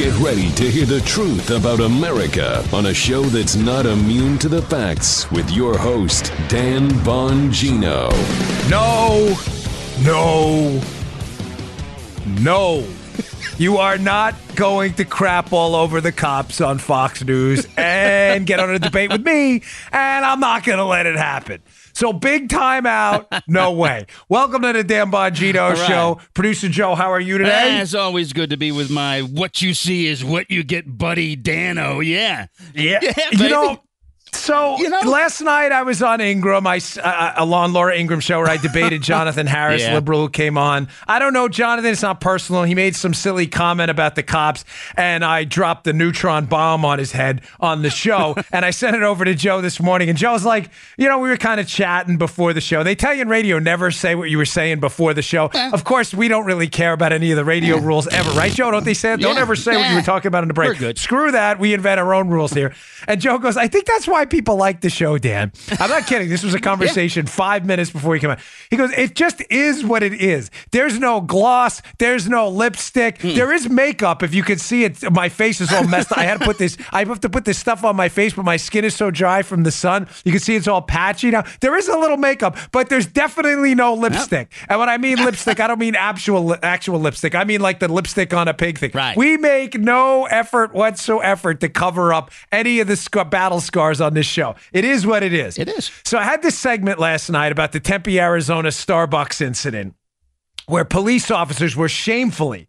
Get ready to hear the truth about America on a show that's not immune to the facts with your host, Dan Bongino. No, no, no. You are not going to crap all over the cops on Fox News and get on a debate with me, and I'm not going to let it happen. So big time out. No way. Welcome to the Dan Bongino right. Show. Producer Joe, how are you today? It's always good to be with my what you see is what you get, buddy Dano. Yeah. Yeah. Yeah, you know, so You know? last night I was on Ingraham, I uh, uh, on Laura Ingraham show where I debated Jonathan Harris, Yeah. liberal who came on. I don't know Jonathan; it's not personal. He made some silly comment about the cops, and I dropped the neutron bomb on his head on the show, and I sent it over to Joe this morning. And Joe's like, you know, we were kind of chatting before the show. They tell you in radio never say what you were saying before the show. Of course, we don't really care about any of the radio rules ever, right, Joe? Don't they say it? Don't ever say what you were talking about in the break. Screw that. We invent our own rules here. And Joe goes, I think that's why people like the show, Dan. I'm not kidding. This was a conversation five minutes before he came out. He goes, It just is what it is. There's no gloss. There's no lipstick. Hmm. There is makeup. If you could see it, my face is all messed up. I had to put this, I have to put this stuff on my face, but my skin is so dry from the sun. You can see it's all patchy now. There is a little makeup, but there's definitely no lipstick. And when I mean lipstick, I don't mean actual actual lipstick. I mean like the lipstick on a pig thing. Right. We make no effort whatsoever to cover up any of the scar- battle scars on this show. It is what it is. It is. So I had this segment last night about the Tempe, Arizona Starbucks incident where police officers were shamefully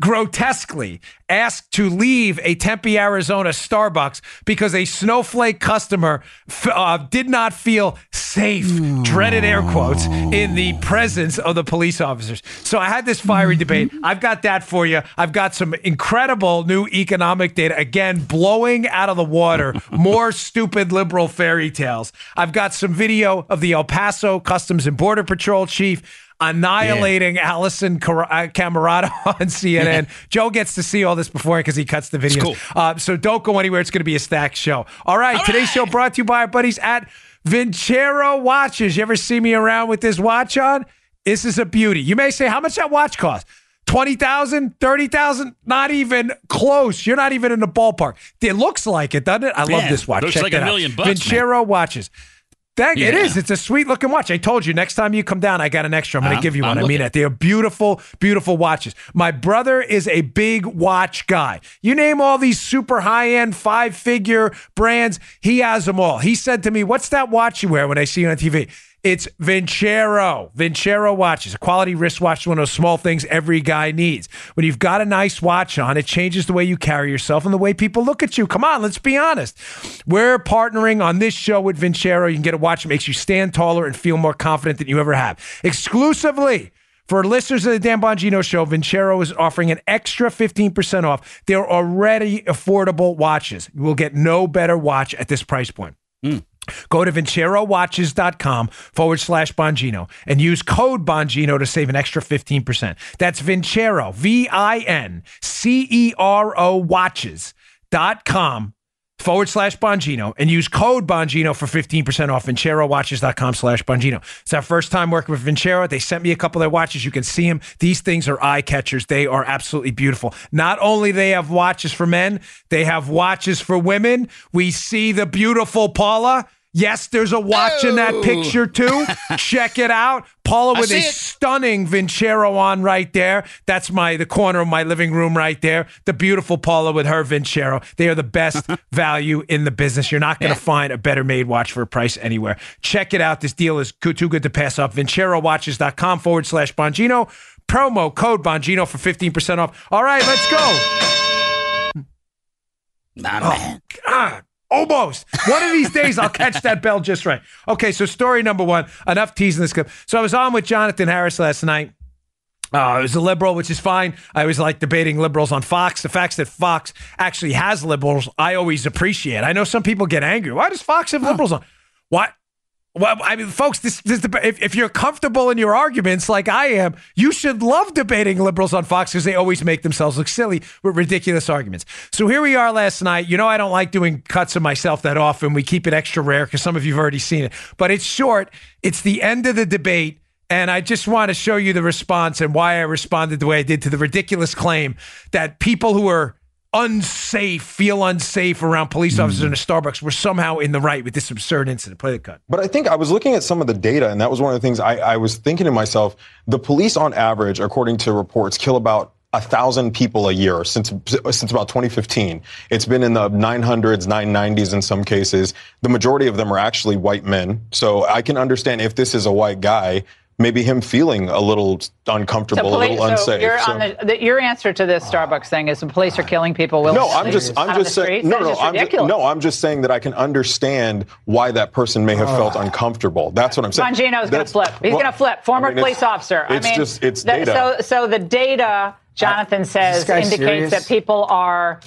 grotesquely asked to leave a Tempe, Arizona Starbucks because a snowflake customer f- uh, did not feel safe, dreaded air quotes, in the presence of the police officers. So I had this fiery debate. I've got that for you. I've got some incredible new economic data, again, blowing out of the water, more stupid liberal fairy tales. I've got some video of the El Paso Customs and Border Patrol chief annihilating Alisyn Car- uh, Camerota on CNN. Joe gets to see all this before because he cuts the video. cool. Uh, so don't go anywhere. It's going to be a stacked show. All right, today's show brought to you by our buddies at Vincero Watches. You ever see me around with this watch on? This is a beauty. You may say, how much that watch cost? 20,000, 30,000, not even close. You're not even in the ballpark. It looks like it, doesn't it? I love Yeah, this watch. looks Check like a out. million bucks, man. Vincero Watches. That, Yeah. is. It's a sweet looking watch. I told you next time you come down, I got an extra. I'm going to uh-huh. give you one. I'm I mean looking. it. They are beautiful, beautiful watches. My brother is a big watch guy. You name all these super high end, five figure brands, he has them all. He said to me, What's that watch you wear when I see you on TV? It's Vincero. Vincero watches. A quality wristwatch is one of those small things every guy needs. When you've got a nice watch on, it changes the way you carry yourself and the way people look at you. Come on, let's be honest. We're partnering on this show with Vincero. You can get a watch that makes you stand taller and feel more confident than you ever have. Exclusively. For listeners of the Dan Bongino Show, Vincero is offering an extra 15% off their already affordable watches. You will get no better watch at this price point. Hmm. Go to vincerowatches.com forward slash Bongino and use code Bongino to save an extra 15%. That's Vincero, V I N C E R O watches.com forward slash Bongino and use code Bongino for 15% off VinceroWatches.com slash Bongino. It's our first time working with Vincero. They sent me a couple of their watches. You can see them. These things are eye catchers. They are absolutely beautiful. Not only they have watches for men, they have watches for women. We see the beautiful Paula. Yes, there's a watch in that Oh. picture too. Check it out. Paula with a it. stunning Vincero on right there. That's my the corner of my living room right there. The beautiful Paula with her Vincero. They are the best value in the business. You're not going to find a better made watch for a price anywhere. Check it out. This deal is good, too good to pass up. VinceroWatches.com forward slash Bongino. Promo code Bongino for 15% off. All right, let's go. My man. Oh, God, almost. One of these days, I'll catch that bell just right. Okay, so story number one. Enough teasing this clip. So I was on with Jonathan Harris last night. Uh, it was a liberal, which is fine. I always like debating liberals on Fox. The fact that Fox actually has liberals, I always appreciate. I know some people get angry. Why does Fox have liberals on? What? Well, I mean, folks, this, this if, if you're comfortable in your arguments like I am, you should love debating liberals on Fox because they always make themselves look silly with ridiculous arguments. So here we are last night. You know, I don't like doing cuts of myself that often. We keep it extra rare because some of you have already seen it, but it's short. It's the end of the debate. And I just want to show you the response and why I responded the way I did to the ridiculous claim that people who are unsafe, feel unsafe around police officers hmm. in a Starbucks were somehow in the right with this absurd incident. Play the cut. But I think I was looking at some of the data, and that was one of the things I, I was thinking to myself. The police, on average, according to reports, kill about a thousand people a year since since about 2015. It's been in the 900s, 990s in some cases. The majority of them are actually white men. So I can understand if this is a white guy, maybe him feeling a little uncomfortable, police- a little unsafe. your, So- on the, the, your answer to this Starbucks thing is the police are killing people willingly. no, I'm just, I'm just saying, streets? no, no, I'm just, no, I'm just saying that I can understand why that person may have felt uncomfortable. That's what I'm saying. Bongino's going to flip. He's well, going to flip. Former I mean, police officer. It's I mean, just, it's the- data. So, so the data, Jonathan says, indicates serious? that people are.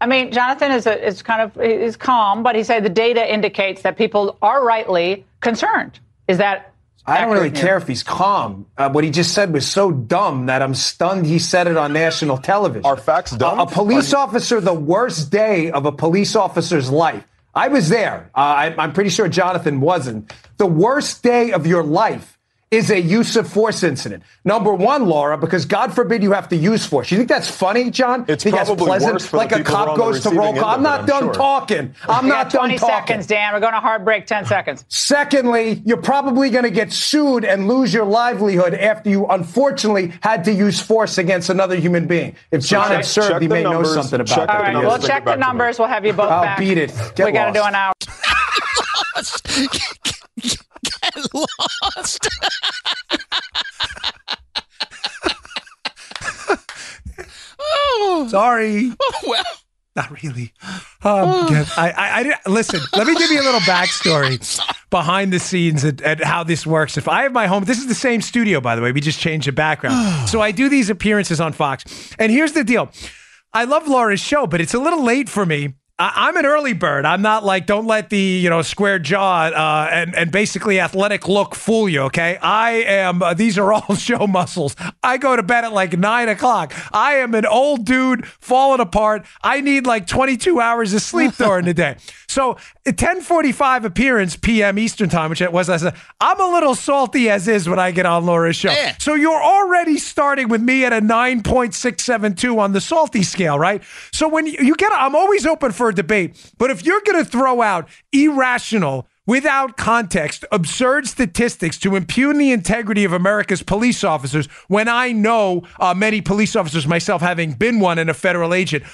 I mean, Jonathan is a, is kind of is calm, but he said the data indicates that people are rightly concerned. Is that? I don't really care if he's calm. Uh, what he just said was so dumb that I'm stunned he said it on national television. Are facts dumb? A, a police officer, the worst day of a police officer's life. I was there. Uh, I, I'm pretty sure Jonathan wasn't. The worst day of your life is a use of force incident. Number one, Laura, because God forbid you have to use force. You think that's funny, John? It's think that's probably pleasant? worse for the like a people cop goes to roll call. I'm not I'm done sure. talking. I'm We not got done 20 talking. seconds, Dan. We're going to hard break. 10 seconds. Secondly, you're probably going to get sued and lose your livelihood after you unfortunately had to use force against another human being. If John check- had served, check he the may know something about check that. All right, we'll check the it back to me. numbers. We'll have you both I'll back. beat it. Get we got to do an hour. lost. oh, Sorry. well. Not really. Um, yeah, I, I, I didn't- listen. Let me give you a little backstory behind the scenes and how this works. If I have my home, this is the same studio, by the way. We just changed the background. so I do these appearances on Fox. And here's the deal: I love Laura's show, but it's a little late for me. I, I'm an early bird. I'm not like don't let the you know square jaw uh, and and basically athletic look fool you. Okay, I am. Uh, these are all show muscles. I go to bed at like nine o'clock. I am an old dude falling apart. I need like 22 hours of sleep during the day. So 10:45 appearance p.m. Eastern time, which it was last night, I'm a little salty as is when I get on Laura's show. Yeah. So you're already starting with me at a 9.672 on the salty scale, right? So when you, you get, I'm always open for a debate, but if you're going to throw out irrational, without context, absurd statistics to impugn the integrity of America's police officers, when I know uh, many police officers myself, having been one and a federal agent.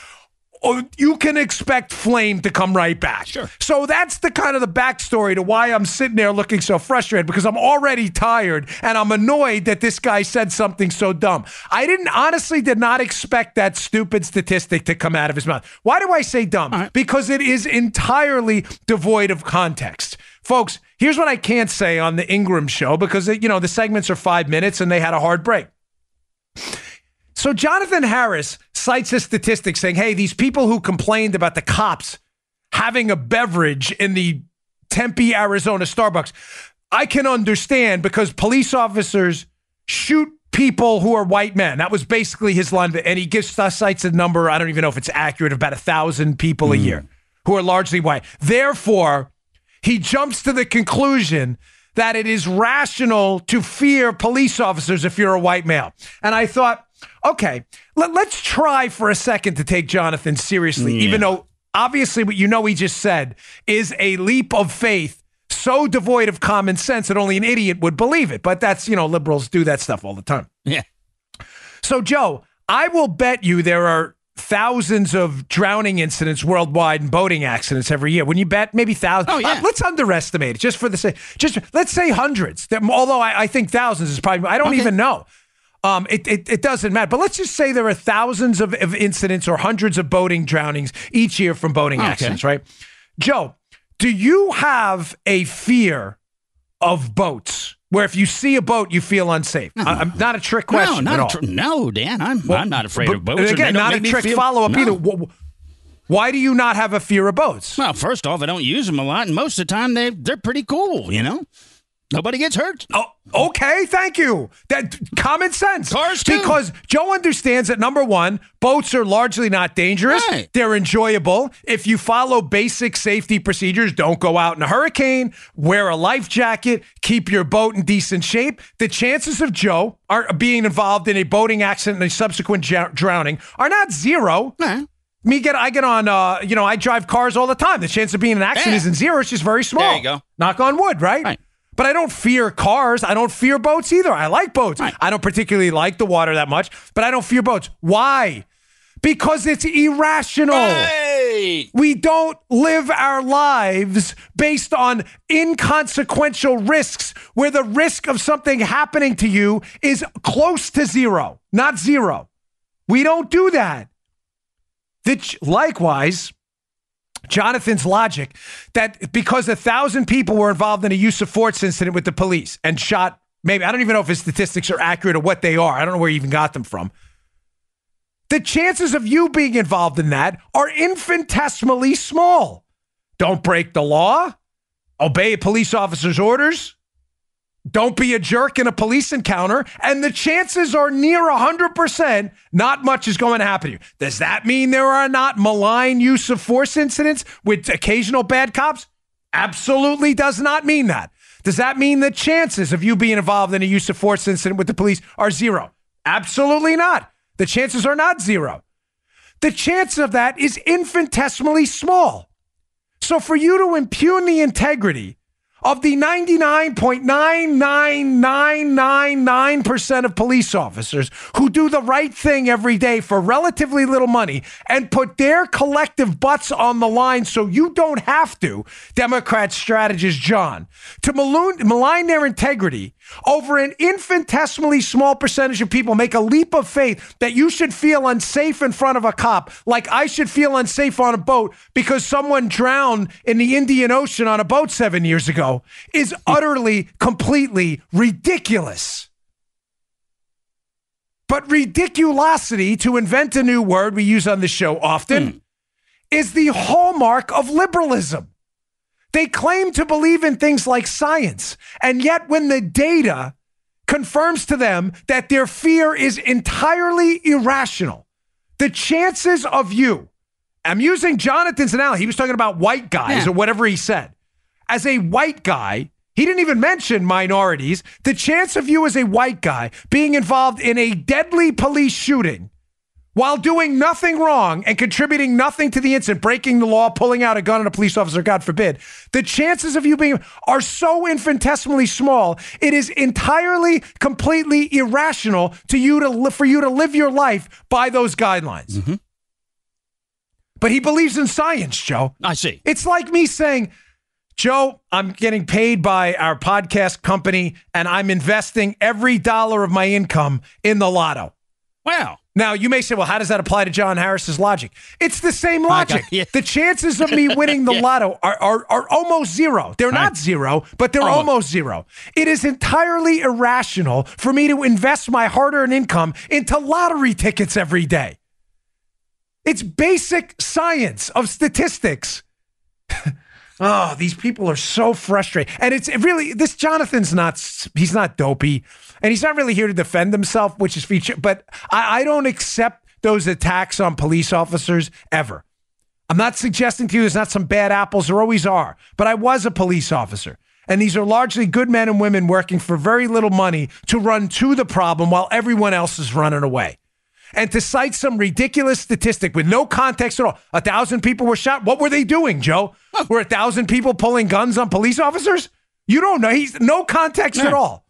Oh, You can expect flame to come right back. Sure. So that's the kind of the backstory to why I'm sitting there looking so frustrated because I'm already tired and I'm annoyed that this guy said something so dumb. I didn't honestly did not expect that stupid statistic to come out of his mouth. Why do I say dumb? Because it is entirely devoid of context. Folks, here's what I can't say on the Ingraham show because you know the segments are 5 minutes and they had a hard break. So Jonathan Harris cites a statistic saying, hey, these people who complained about the cops having a beverage in the Tempe, Arizona Starbucks, I can understand because police officers shoot people who are white men. That was basically his line. And he gives us cites a number, I don't even know if it's accurate, about a thousand people a hmm. year who are largely white. Therefore, he jumps to the conclusion that it is rational to fear police officers if you're a white male. And I thought, okay, let, us try for a second to take Jonathan seriously, even though obviously what you know he just said is a leap of faith so devoid of common sense that only an idiot would believe it. But that's, you know, liberals do that stuff all the time. Yeah. So, Joe, I will bet you there are thousands of drowning incidents worldwide and boating accidents every year. When you bet, maybe thousands. Oh, yeah. Uh, let's underestimate it just for the sake. Just let's say hundreds. That- Although I, I think thousands is probably. I don't Okay. even know. Um, it, it, it doesn't matter. But let's just say there are thousands of, of incidents or hundreds of boating drownings each year from boating Okay. accidents, right? Joe, do you have a fear of boats where if you see a boat, you feel unsafe? I- I'm not a trick question no, not tr- no, Dan. I'm I'm not afraid But- of boats. again, don't a trick feel- follow up no. either. Wh- wh- Why do you not have a fear of boats? Well, first off, I don't use them a lot, and most of the time they they're pretty cool. You know, nobody gets hurt. Oh, okay, thank you. That common sense. Cars, too. Because Joe understands that number one, boats are largely not dangerous. Right. They're enjoyable. If you follow basic safety procedures, don't go out in a hurricane, wear a life jacket, keep your boat in decent shape. The chances of Joe are being involved in a boating accident and a subsequent drowning are not zero. Nah. Me get I get on uh you know I drive cars all the time. The chance of being in an accident Yeah. isn't zero. It's just very small. There you go. Knock on wood, right? Right. But I don't fear cars. I don't fear boats either. I like boats. Right. I don't particularly like the water that much, but I don't fear boats. Why? Because it's irrational. Hey! We don't live our lives based on inconsequential risks where the risk of something happening to you is close to zero, not zero. We don't do that. That likewise, Jonathan's logic that because a thousand people were involved in a use of force incident with the police and shot, maybe, I don't even know if his statistics are accurate or what they are. I don't know where he even got them from. The chances of you being involved in that are infinitesimally small. Don't break the law, obey a police officer's orders, don't be a jerk in a police encounter, and the chances are near 100% not much is going to happen to you. Does that mean there are not malign use of force incidents with occasional bad cops? Absolutely does not mean that. Does that mean the chances of you being involved in a use of force incident with the police are zero? Absolutely not. The chances are not zero. The chance of that is infinitesimally small. So for you to impugn the integrity of the 99.99999% of police officers who do the right thing every day for relatively little money and put their collective butts on the line so you don't have to, Democrat strategist John, to malign, their integrity over an infinitesimally small percentage of people make a leap of faith that you should feel unsafe in front of a cop, like I should feel unsafe on a boat because someone drowned in the Indian Ocean on a boat seven years ago, is hmm. utterly, completely ridiculous. But ridiculosity, to invent a new word we use on the show often, hmm. is the hallmark of liberalism. They claim to believe in things like science, and yet when the data confirms to them that their fear is entirely irrational, the chances of you, I'm using Jonathan's analogy, he was talking about white guys Yeah. or whatever he said. As a white guy, he didn't even mention minorities. The chance of you as a white guy being involved in a deadly police shooting while doing nothing wrong and contributing nothing to the incident, breaking the law, pulling out a gun on a police officer, God forbid, the chances of you being are so infinitesimally small. It is entirely, completely irrational to you to for you to live your life by those guidelines. Mm-hmm. But he believes in science, Joe. I see. It's like me saying, Joe, I'm getting paid by our podcast company and I'm investing every dollar of my income in the lotto. Wow. Now, you may say, well, how does that apply to John Harris's logic? It's the same logic. yeah. The chances of me winning the lotto are, are, are almost zero. They're not Right. zero, but they're Almost. almost zero. It is entirely irrational for me to invest my hard earned income into lottery tickets every day. It's basic science of statistics. oh, these people are so frustrated. And it's really this Jonathan's not he's not dopey and he's not really here to defend himself, which is feature, but I, I don't accept those attacks on police officers ever. I'm not suggesting to you there's not some bad apples, there always are, but I was a police officer. And these are largely good men and women working for very little money to run to the problem while everyone else is running away. And to cite some ridiculous statistic with no context at all. A thousand people were shot. What were they doing, Joe? Were a thousand people pulling guns on police officers? You don't know. He's no context at all.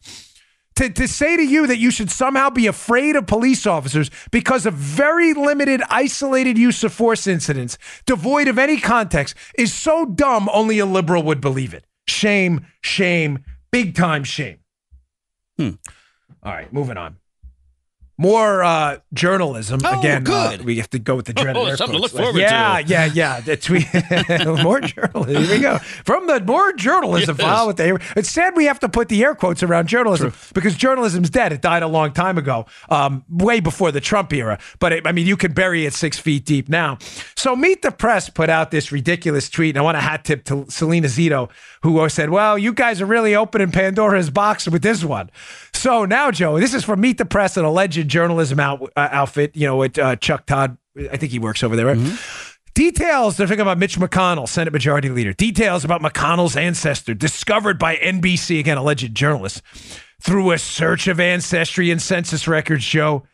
To, to say to you that you should somehow be afraid of police officers because of very limited, isolated use of force incidents, devoid of any context, is so dumb only a liberal would believe it. Shame, shame, big time shame. Hmm. All right, moving on. More uh, journalism Oh, again. uh, we have to go with the dreaded Oh, air something to look forward yeah, to. Yeah, yeah, The tweet. more journalism. Here we go from the more journalism Yes. file with the. air- It's sad we have to put the air quotes around journalism because journalism's dead. It died a long time ago, um, way before the Trump era. But it, I mean, you can bury it six feet deep now. So Meet the Press put out this ridiculous tweet, and I want a hat tip to Selena Zito, who said, "Well, you guys are really opening Pandora's box with this one." So now, Joe, this is from Meet the Press, an alleged journalism out, uh, outfit. You know, with uh, Chuck Todd. I think he works over there. Right? Details, they're talking about Mitch McConnell, Senate Majority Leader. Details about McConnell's ancestor discovered by NBC, again, alleged journalists, through a search of ancestry and census records show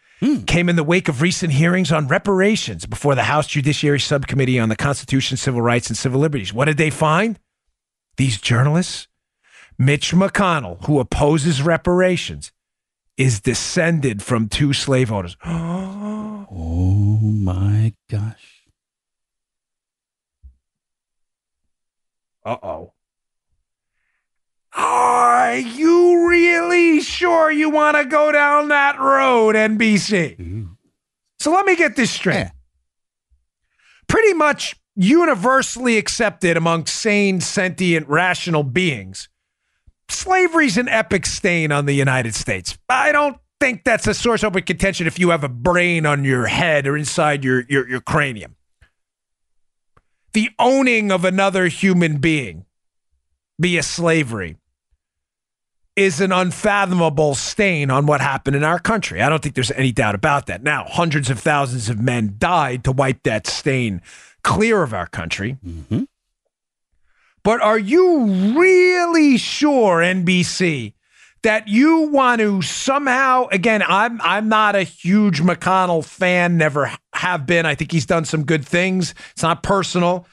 came in the wake of recent hearings on reparations before the House Judiciary Subcommittee on the Constitution, Civil Rights, and Civil Liberties. What did they find? These journalists, Mitch McConnell, who opposes reparations, is descended from two slave owners. Oh my gosh. Uh oh. Are you really sure you want to go down that road, NBC? So let me get this straight. Yeah. Pretty much universally accepted among sane, sentient, rational beings, slavery's an epic stain on the United States. I don't think that's a source of contention if you have a brain on your head or inside your, your, your cranium. The owning of another human being via slavery is an unfathomable stain on what happened in our country. I don't think there's any doubt about that. Now, hundreds of thousands of men died to wipe that stain clear of our country. Mm-hmm. But are you really sure, NBC, that you want to somehow again I'm I'm not a huge McConnell fan never have been I think he's done some good things it's not personal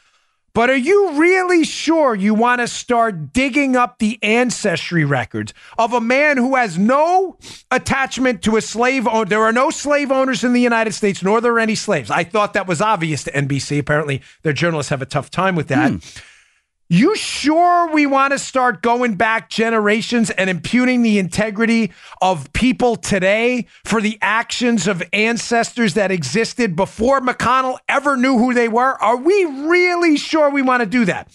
but are you really sure you want to start digging up the ancestry records of a man who has no attachment to a slave owner? There are no slave owners in the United States, nor there are there any slaves. I thought that was obvious to NBC. Apparently, their journalists have a tough time with that. Hmm. You sure we want to start going back generations and imputing the integrity of people today for the actions of ancestors that existed before McConnell ever knew who they were? Are we really sure we want to do that?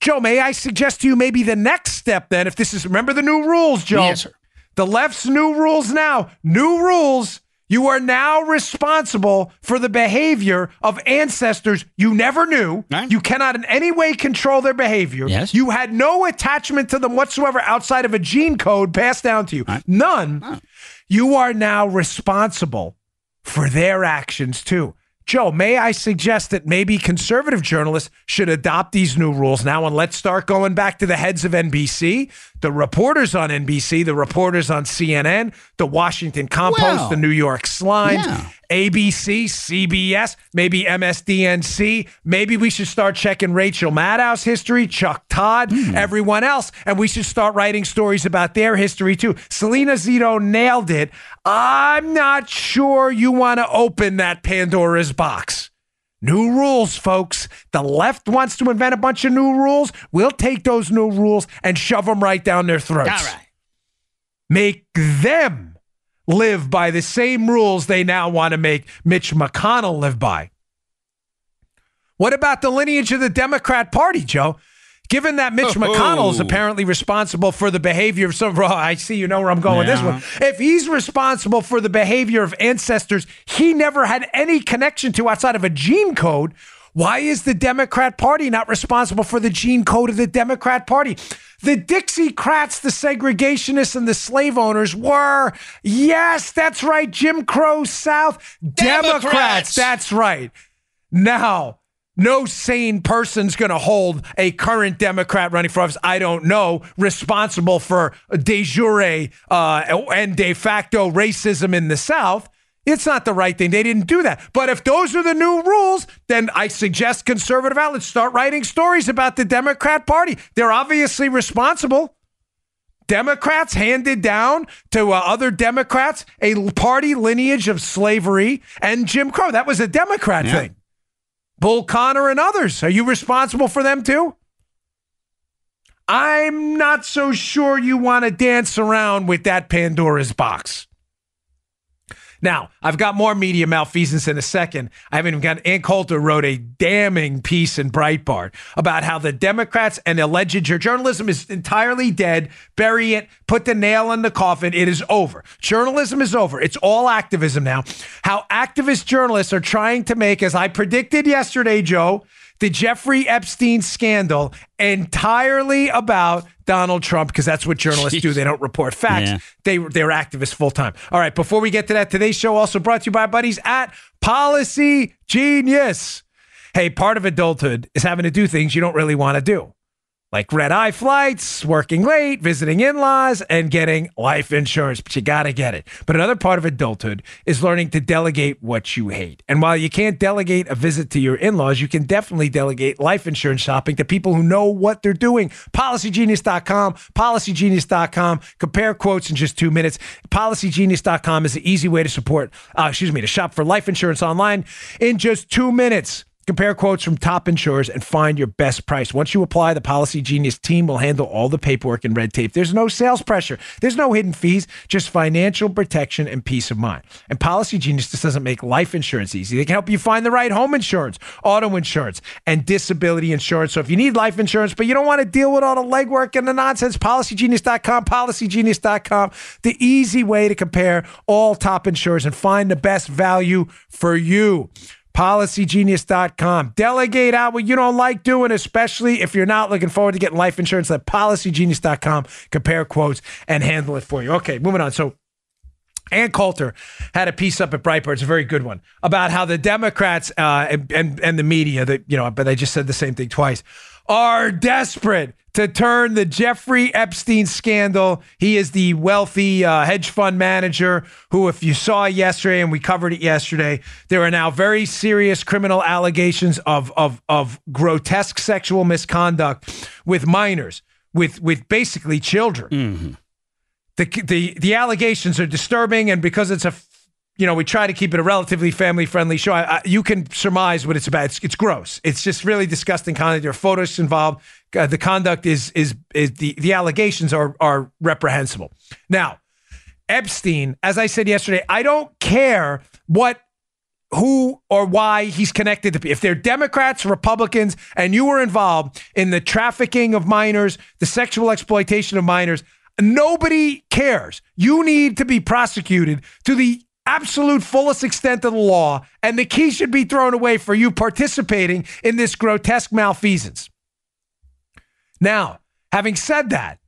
Joe, may I suggest to you maybe the next step then, if this is, remember the new rules, Joe? Yes, sir. The left's new rules now, new rules. You are now responsible for the behavior of ancestors you never knew. Right. You cannot in any way control their behavior. Yes. You had no attachment to them whatsoever outside of a gene code passed down to you. None. You are now responsible for their actions too. Joe, may I suggest that maybe conservative journalists should adopt these new rules now and let's start going back to the heads of NBC, the reporters on NBC, the reporters on CNN, the Washington Compost, Well, the New York Slimes, yeah. ABC, CBS, maybe MSDNC. Maybe we should start checking Rachel Maddow's history, Chuck Todd, hmm. everyone else, and we should start writing stories about their history too. Selena Zito nailed it. I'm not sure you want to open that Pandora's box. New rules, folks. The left wants to invent a bunch of new rules. We'll take those new rules and shove them right down their throats All right. make them live by the same rules they now want to make Mitch McConnell live by. What about the lineage of the Democrat Party, Joe? Given that Mitch Oh. McConnell is apparently responsible for the behavior of some, oh, I see you know where I'm going with this one. If he's responsible for the behavior of ancestors he never had any connection to outside of a gene code, why is the Democrat Party not responsible for the gene code of the Democrat Party? The Dixiecrats, the segregationists, and the slave owners were, yes, that's right, Jim Crow South Democrats. Democrats. That's right. Now, no sane person's going to hold a current Democrat running for office, I don't know, responsible for de jure uh, and de facto racism in the South. It's not the right thing. They didn't do that. But if those are the new rules, then I suggest conservative outlets start writing stories about the Democrat Party. They're obviously responsible. Democrats handed down to uh, other Democrats a party lineage of slavery and Jim Crow. That was a Democrat Yeah. thing. Bull Connor and others. Are you responsible for them too? I'm not so sure you want to dance around with that Pandora's box. Now, I've got more media malfeasance in a second. I haven't even got Ann Coulter wrote a damning piece in Breitbart about how the Democrats and alleged journalism is entirely dead. Bury it, put the nail in the coffin. It is over. Journalism is over. It's all activism now. How activist journalists are trying to make, as I predicted yesterday, Joe, the Jeffrey Epstein scandal entirely about Donald Trump because that's what journalists do. They don't report facts. Yeah. They they're activists full time. All right. Before we get to that, today's show also brought to you by our buddies at Policy Genius. Hey, part of adulthood is having to do things you don't really want to do. Like red eye flights, working late, visiting in laws, and getting life insurance. But you got to get it. But another part of adulthood is learning to delegate what you hate. And while you can't delegate a visit to your in laws, you can definitely delegate life insurance shopping to people who know what they're doing. PolicyGenius.com, PolicyGenius.com. Compare quotes in just two minutes. PolicyGenius.com is the easy way to support, uh, excuse me, to shop for life insurance online in just two minutes. Compare quotes from top insurers and find your best price. Once you apply, the Policy Genius team will handle all the paperwork and red tape. There's no sales pressure. There's no hidden fees, just financial protection and peace of mind. And Policy Genius just doesn't make life insurance easy. They can help you find the right home insurance, auto insurance, and disability insurance. So if you need life insurance, but you don't want to deal with all the legwork and the nonsense, policygenius.com, policygenius.com, the easy way to compare all top insurers and find the best value for you policygenius.com. Delegate out what you don't like doing, especially if you're not looking forward to getting life insurance. Let policygenius.com compare quotes and handle it for you. Okay, moving on. So, Ann Coulter had a piece up at Breitbart. It's a very good one about how the Democrats uh, and, and and the media, that you know, but they just said the same thing twice, are desperate to turn the Jeffrey Epstein scandal. He is the wealthy uh, hedge fund manager who, if you saw yesterday, and we covered it yesterday, there are now very serious criminal allegations of of of grotesque sexual misconduct with minors, with with basically children. Mm-hmm. The, the the allegations are disturbing, and because it's a you know, we try to keep it a relatively family friendly show. I, I, you can surmise what it's about. It's, it's gross. It's just really disgusting conduct. There are photos involved. Uh, the conduct is is is the the allegations are are reprehensible. Now, Epstein, as I said yesterday, I don't care what who or why he's connected to. If they're Democrats, Republicans, and you were involved in the trafficking of minors, the sexual exploitation of minors, nobody cares. You need to be prosecuted to the absolute fullest extent of the law, and the key should be thrown away for you participating in this grotesque malfeasance. Now, having said that,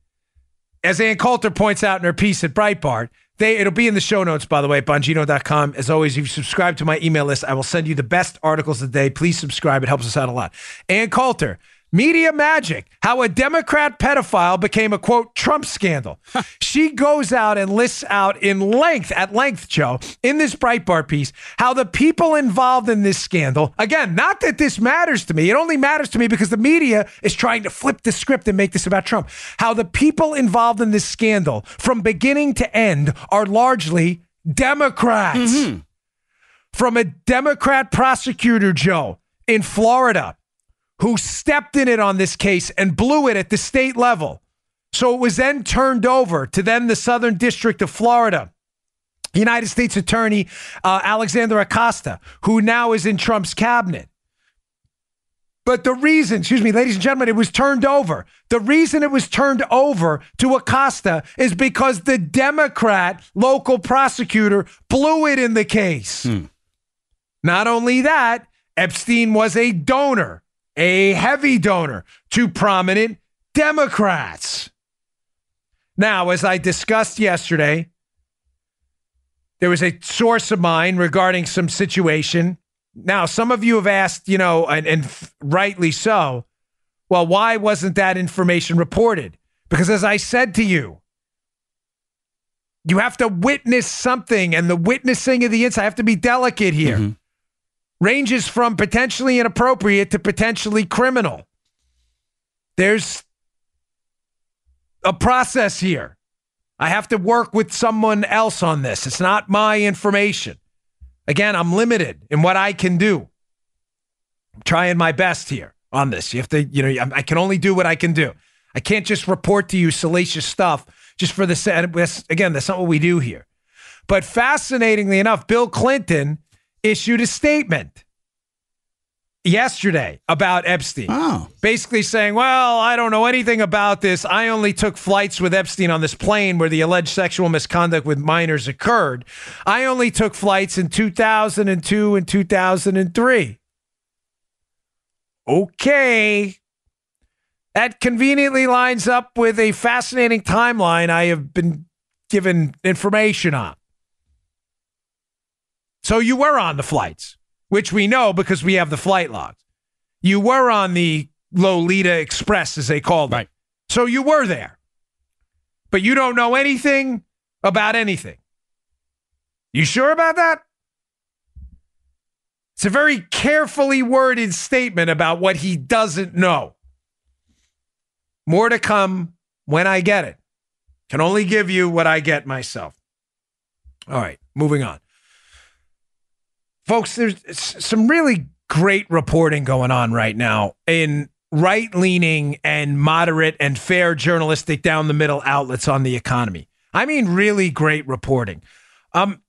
as Ann Coulter points out in her piece at Breitbart, they, it'll be in the show notes, by the way, at Bongino.com. As always, if you subscribe to my email list, I will send you the best articles of the day. Please subscribe. It helps us out a lot. Ann Coulter Media magic, how a Democrat pedophile became a quote Trump scandal. she goes out and lists out in length, at length, Joe, in this Breitbart piece, how the people involved in this scandal, again, not that this matters to me, it only matters to me because the media is trying to flip the script and make this about Trump. How the people involved in this scandal, from beginning to end, are largely Democrats. Mm-hmm. From a Democrat prosecutor, Joe, in Florida who stepped in it on this case and blew it at the state level. So it was then turned over to then the Southern District of Florida. United States Attorney uh, Alexander Acosta, who now is in Trump's cabinet. But the reason, excuse me, ladies and gentlemen, it was turned over. The reason it was turned over to Acosta is because the Democrat local prosecutor blew it in the case. Hmm. Not only that, Epstein was a donor a heavy donor to prominent Democrats. Now, as I discussed yesterday, there was a source of mine regarding some situation. Now, some of you have asked, you know, and, and rightly so, well, why wasn't that information reported? Because as I said to you, you have to witness something, and the witnessing of the inside I have to be delicate here. Mm-hmm ranges from potentially inappropriate to potentially criminal. There's a process here. I have to work with someone else on this. It's not my information. Again, I'm limited in what I can do. I'm trying my best here on this. You have to, you know, I can only do what I can do. I can't just report to you salacious stuff just for the sake again, that's not what we do here. But fascinatingly enough, Bill Clinton issued a statement yesterday about Epstein. Oh. Basically saying, well, I don't know anything about this. I only took flights with Epstein on this plane where the alleged sexual misconduct with minors occurred. I only took flights in 2002 and 2003. Okay. That conveniently lines up with a fascinating timeline I have been given information on. So you were on the flights, which we know because we have the flight logs. You were on the Lolita Express, as they called it. Right. So you were there, but you don't know anything about anything. You sure about that? It's a very carefully worded statement about what he doesn't know. More to come when I get it. Can only give you what I get myself. All right, moving on. Folks, there's some really great reporting going on right now in right leaning and moderate and fair journalistic down the middle outlets on the economy. I mean, really great reporting. Um,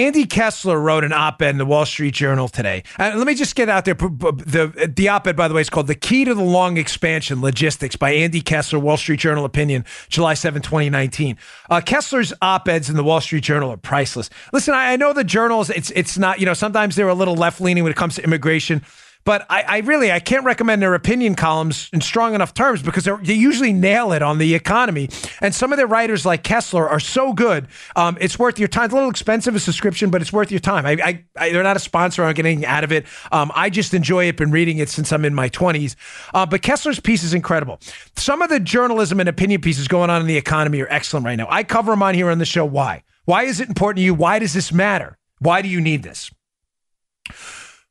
Andy Kessler wrote an op-ed in the Wall Street Journal today. Uh, let me just get out there. The, the op-ed, by the way, is called "The Key to the Long Expansion: Logistics" by Andy Kessler, Wall Street Journal opinion, July 7, 2019. Uh, Kessler's op-eds in the Wall Street Journal are priceless. Listen, I, I know the journals. It's it's not you know sometimes they're a little left-leaning when it comes to immigration. But I, I really I can't recommend their opinion columns in strong enough terms because they usually nail it on the economy. And some of their writers like Kessler are so good. Um, it's worth your time. It's a little expensive a subscription, but it's worth your time. I, I, I they're not a sponsor. I don't get anything out of it. Um, I just enjoy it. Been reading it since I'm in my 20s. Uh, but Kessler's piece is incredible. Some of the journalism and opinion pieces going on in the economy are excellent right now. I cover them on here on the show. Why? Why is it important to you? Why does this matter? Why do you need this?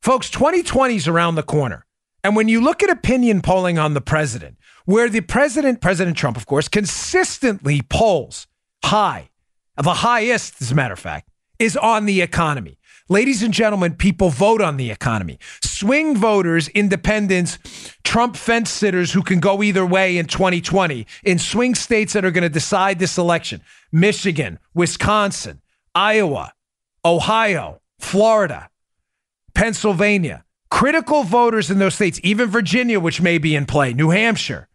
Folks, 2020 is around the corner. And when you look at opinion polling on the president, where the president, President Trump, of course, consistently polls high, the highest, as a matter of fact, is on the economy. Ladies and gentlemen, people vote on the economy. Swing voters, independents, Trump fence sitters who can go either way in 2020 in swing states that are going to decide this election Michigan, Wisconsin, Iowa, Ohio, Florida, Pennsylvania, critical voters in those states, even Virginia, which may be in play, New Hampshire,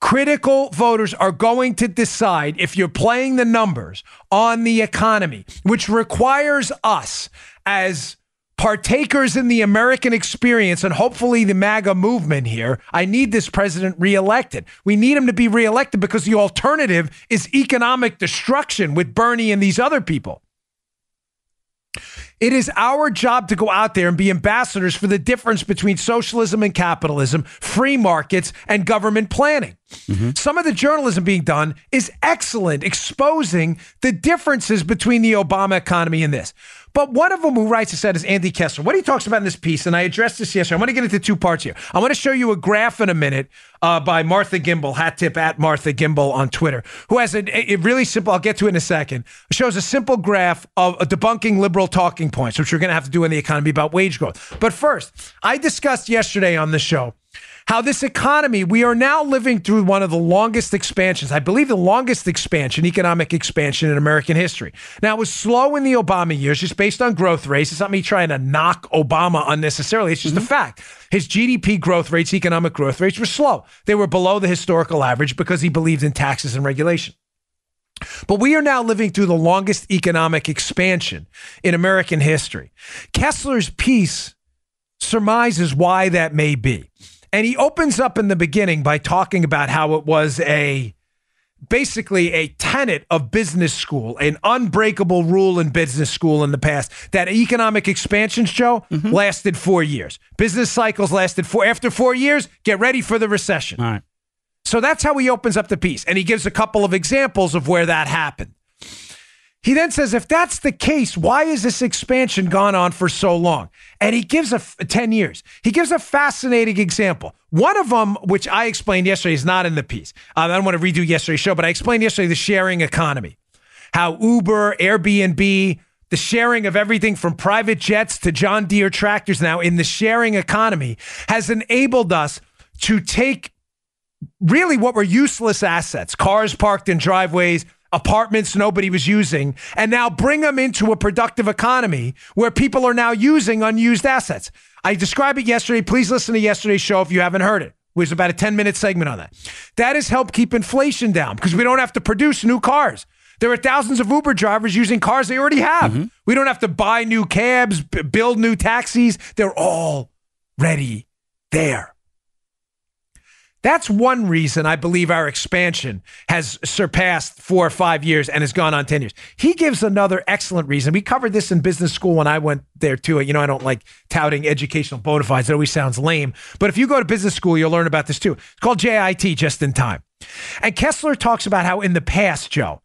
critical voters are going to decide if you're playing the numbers on the economy, which requires us as partakers in the American experience and hopefully the MAGA movement here. I need this president reelected. We need him to be reelected because the alternative is economic destruction with Bernie and these other people. It is our job to go out there and be ambassadors for the difference between socialism and capitalism, free markets, and government planning. Mm-hmm. Some of the journalism being done is excellent, exposing the differences between the Obama economy and this. But one of them who writes this out is Andy Kessler. What he talks about in this piece, and I addressed this yesterday. I'm going to get into two parts here. I want to show you a graph in a minute uh, by Martha Gimbel, hat tip at Martha Gimbel on Twitter, who has a, a really simple, I'll get to it in a second, shows a simple graph of debunking liberal talking points, which we're going to have to do in the economy about wage growth. But first, I discussed yesterday on the show how this economy, we are now living through one of the longest expansions, I believe the longest expansion, economic expansion in American history. Now, it was slow in the Obama years, just based on growth rates. It's not me trying to knock Obama unnecessarily. It's just a mm-hmm. fact. His GDP growth rates, economic growth rates were slow. They were below the historical average because he believed in taxes and regulation. But we are now living through the longest economic expansion in American history. Kessler's piece surmises why that may be. And he opens up in the beginning by talking about how it was a basically a tenet of business school, an unbreakable rule in business school in the past that economic expansions, Joe, mm-hmm. lasted four years. Business cycles lasted four. After four years, get ready for the recession. All right. So that's how he opens up the piece. And he gives a couple of examples of where that happened. He then says, if that's the case, why has this expansion gone on for so long? And he gives a f- 10 years. He gives a fascinating example. One of them, which I explained yesterday, is not in the piece. Uh, I don't want to redo yesterday's show, but I explained yesterday the sharing economy, how Uber, Airbnb, the sharing of everything from private jets to John Deere tractors now in the sharing economy has enabled us to take really what were useless assets, cars parked in driveways, apartments nobody was using, and now bring them into a productive economy where people are now using unused assets. I described it yesterday. Please listen to yesterday's show if you haven't heard it. It was about a 10 minute segment on that. That has helped keep inflation down because we don't have to produce new cars. There are thousands of Uber drivers using cars they already have. Mm-hmm. We don't have to buy new cabs, b- build new taxis. They're all ready there. That's one reason I believe our expansion has surpassed four or five years and has gone on 10 years. He gives another excellent reason. We covered this in business school when I went there too. You know, I don't like touting educational bona fides. It always sounds lame. But if you go to business school, you'll learn about this too. It's called JIT, just in time. And Kessler talks about how in the past, Joe,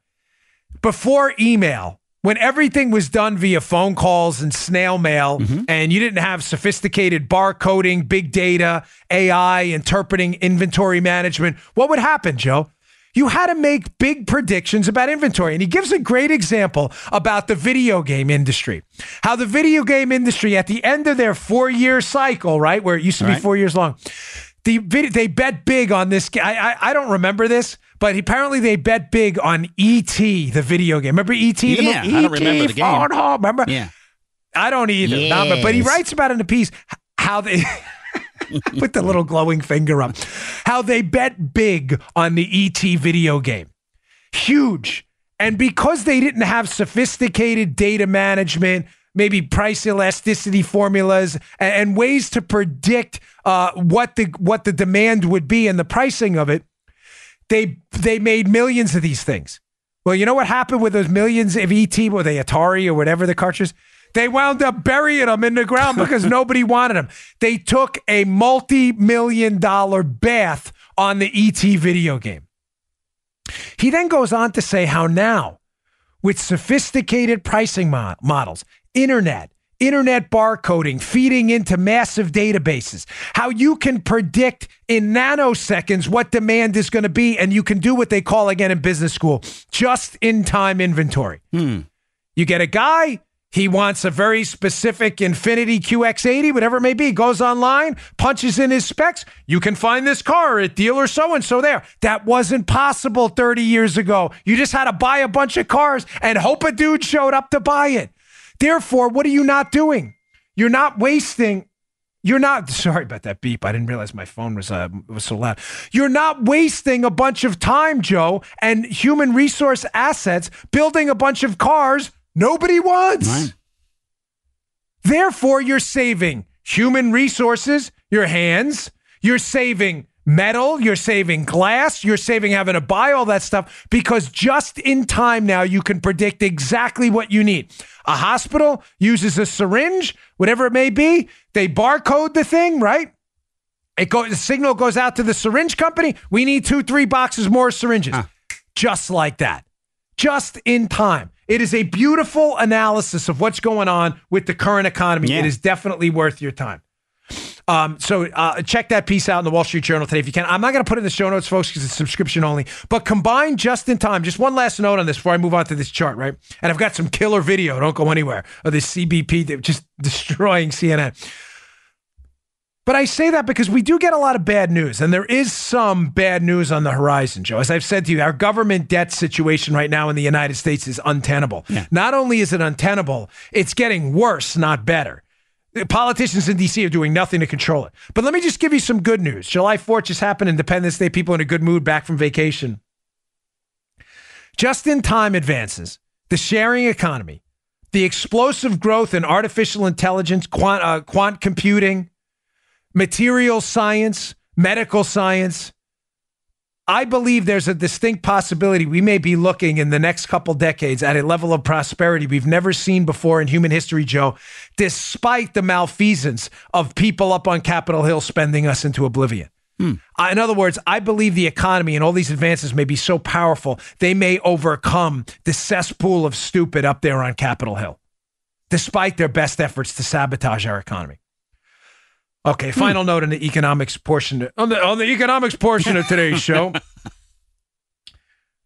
before email, when everything was done via phone calls and snail mail, Mm-hmm. and you didn't have sophisticated barcoding, big data, AI, interpreting inventory management, what would happen, Joe? You had to make big predictions about inventory. And he gives a great example about the video game industry. How the video game industry, at the end of their four year cycle, right, where it used to be Right. four years long, the they bet big on this. I, I I don't remember this, but apparently they bet big on ET, the video game. Remember ET? The Yeah, movie? I don't remember the game. Home. Remember? Yeah. I don't either. Not- but, but he writes about in the piece how they put the little glowing finger up, how they bet big on the ET video game. Huge. And because they didn't have sophisticated data management, maybe price elasticity formulas, and, and ways to predict uh, what the what the demand would be and the pricing of it, they they made millions of these things. Well, you know what happened with those millions of ET, were they Atari or whatever the cartridges? They wound up burying them in the ground because nobody wanted them. They took a multi-million dollar bath on the ET video game. He then goes on to say how now, with sophisticated pricing mo- models, internet, internet barcoding, feeding into massive databases, how you can predict in nanoseconds what demand is going to be, and you can do what they call again in business school just in time inventory. Hmm. You get a guy, he wants a very specific Infiniti QX80, whatever it may be, goes online, punches in his specs. You can find this car at dealer so and so there. That wasn't possible 30 years ago. You just had to buy a bunch of cars and hope a dude showed up to buy it. Therefore, what are you not doing? You're not wasting you're not sorry about that beep. I didn't realize my phone was uh, was so loud. You're not wasting a bunch of time, Joe, and human resource assets building a bunch of cars nobody wants. Right. Therefore, you're saving human resources, your hands, you're saving metal, you're saving glass, you're saving having to buy all that stuff because just in time now you can predict exactly what you need. A hospital uses a syringe, whatever it may be, they barcode the thing, right? It go, the signal goes out to the syringe company. We need two, three boxes more syringes. Just like that. Just in time. It is a beautiful analysis of what's going on with the current economy. Yeah. It is definitely worth your time. Um, so uh, check that piece out in the Wall Street Journal today if you can. I'm not going to put it in the show notes, folks, because it's subscription only. But combine just in time. Just one last note on this before I move on to this chart, right? And I've got some killer video. Don't go anywhere of this CBP just destroying CNN. But I say that because we do get a lot of bad news, and there is some bad news on the horizon, Joe. As I've said to you, our government debt situation right now in the United States is untenable. Not only is it untenable, it's getting worse, not better. Politicians in D.C. are doing nothing to control it. But let me just give you some good news. July 4th just happened, Independence Day, people in a good mood back from vacation. Just in time advances, the sharing economy, the explosive growth in artificial intelligence, quant, uh, quant computing, material science, medical science. I believe there's a distinct possibility we may be looking in the next couple decades at a level of prosperity we've never seen before in human history, Joe, despite the malfeasance of people up on Capitol Hill spending us into oblivion. Uh, In other words, I believe the economy and all these advances may be so powerful, they may overcome the cesspool of stupid up there on Capitol Hill, despite their best efforts to sabotage our economy. Okay, final note on the economics portion on the on the economics portion of today's show.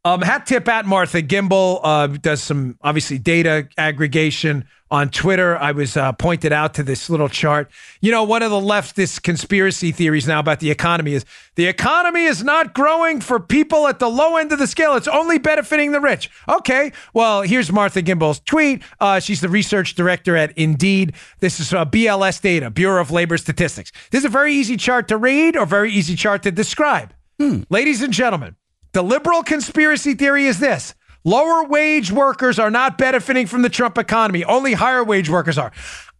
Um, hat tip at Martha Gimbel uh, does some obviously data aggregation on Twitter. I was uh, pointed out to this little chart. You know, one of the leftist conspiracy theories now about the economy is the economy is not growing for people at the low end of the scale. It's only benefiting the rich. Okay, well, here's Martha Gimbel's tweet. Uh, she's the research director at Indeed. This is uh, BLS data, Bureau of Labor Statistics. This is a very easy chart to read or very easy chart to describe. Ladies and gentlemen, the liberal conspiracy theory is this lower wage workers are not benefiting from the Trump economy, only higher wage workers are.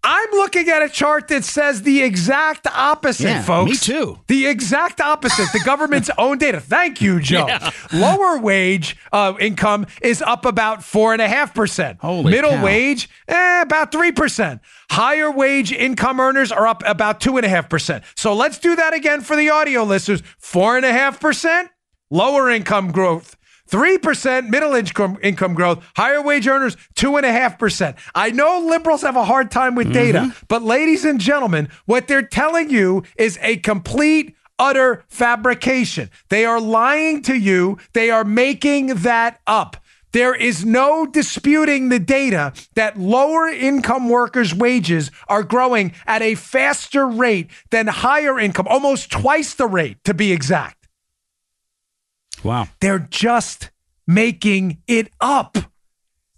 I'm looking at a chart that says the exact opposite, Yeah, folks. me too. The exact opposite. The government's own data. Thank you, Joe. Lower wage uh, income is up about four and a half percent. Holy Middle cow. wage, eh, about three percent. Higher wage income earners are up about two and a half percent. So let's do that again for the audio listeners. Four and a half percent. Lower income growth. 3% middle income, income growth, higher wage earners, 2.5%. I know liberals have a hard time with data, mm-hmm. but ladies and gentlemen, what they're telling you is a complete, utter fabrication. They are lying to you, they are making that up. There is no disputing the data that lower income workers' wages are growing at a faster rate than higher income, almost twice the rate to be exact. Wow. They're just making it up.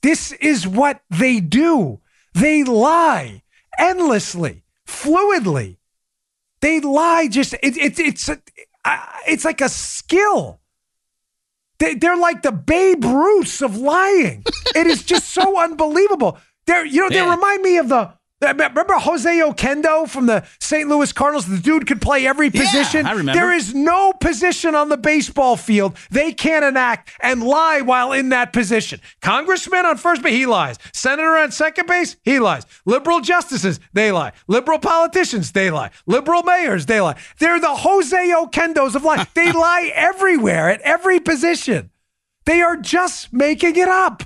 This is what they do. They lie endlessly, fluidly. They lie just it, it, it's a, it's like a skill. They, they're like the Babe Ruths of lying. it is just so unbelievable. They're you know they remind me of the remember Jose Oquendo from the St. Louis Cardinals. The dude could play every position. Yeah. I remember. There is no position on the baseball field they can't enact and lie while in that position. Congressman on first base, he lies. Senator on second base, he lies. Liberal justices, they lie. Liberal politicians, they lie. Liberal mayors, they lie. They're the Jose Oquendos of life. they lie everywhere at every position. They are just making it up.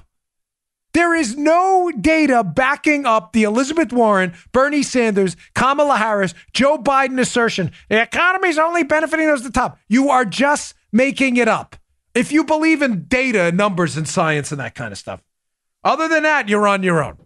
There is no data backing up the Elizabeth Warren, Bernie Sanders, Kamala Harris, Joe Biden assertion the economy is only benefiting those at the top. You are just making it up. If you believe in data, numbers, and science and that kind of stuff. Other than that, you're on your own.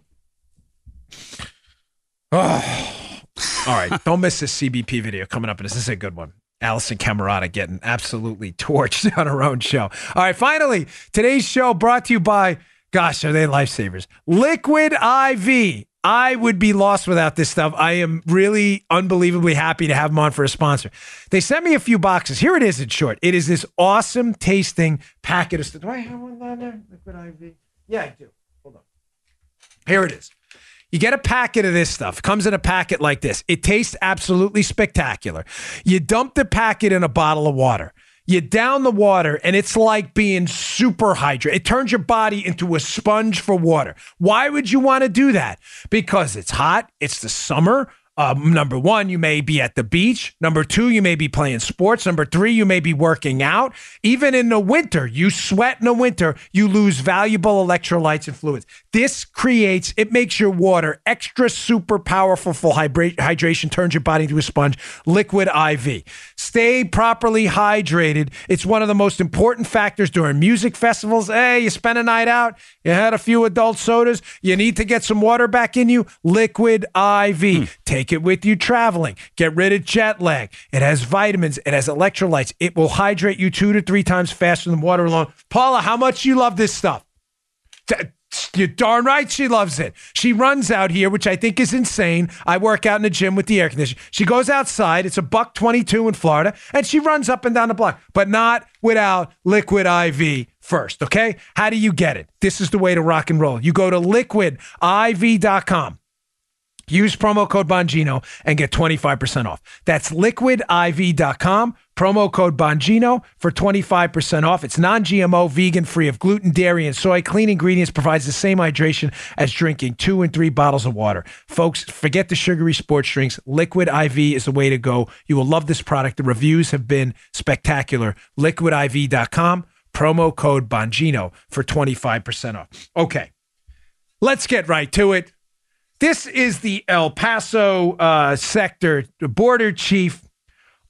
Oh. All right. Don't miss this CBP video coming up. And this is a good one. Alisyn Camerota getting absolutely torched on her own show. All right. Finally, today's show brought to you by, gosh, are they lifesavers? Liquid IV. I would be lost without this stuff. I am really unbelievably happy to have them on for a sponsor. They sent me a few boxes. Here it is in short. It is this awesome tasting packet of stuff. Do I have one down there? Liquid IV? Yeah, I do. Hold on. Here it is. You get a packet of this stuff. Comes in a packet like this. It tastes absolutely spectacular. You dump the packet in a bottle of water. You down the water, and it's like being super hydrated. It turns your body into a sponge for water. Why would you want to do that? Because it's hot. It's the summer. Um, number one, you may be at the beach. Number two, you may be playing sports. Number three, you may be working out. Even in the winter, you sweat in the winter, you lose valuable electrolytes and fluids. This creates, it makes your water extra super powerful for hydration, turns your body into a sponge. Liquid IV. Stay properly hydrated. It's one of the most important factors during music festivals. Hey, you spent a night out, you had a few adult sodas, you need to get some water back in you. Liquid IV. Take it with you traveling. Get rid of jet lag. It has vitamins, it has electrolytes. It will hydrate you two to three times faster than water alone. Paula, how much you love this stuff? You're darn right she loves it. She runs out here, which I think is insane. I work out in the gym with the air conditioner. She goes outside. It's a buck 22 in Florida, and she runs up and down the block, but not without liquid IV first, okay? How do you get it? This is the way to rock and roll. You go to liquidiv.com. Use promo code Bongino and get 25% off. That's liquidiv.com. Promo code Bongino for 25% off. It's non GMO, vegan, free of gluten, dairy, and soy. Clean ingredients provides the same hydration as drinking two and three bottles of water. Folks, forget the sugary sports drinks. Liquid IV is the way to go. You will love this product. The reviews have been spectacular. Liquidiv.com. Promo code Bongino for 25% off. Okay, let's get right to it. This is the El Paso uh, sector border chief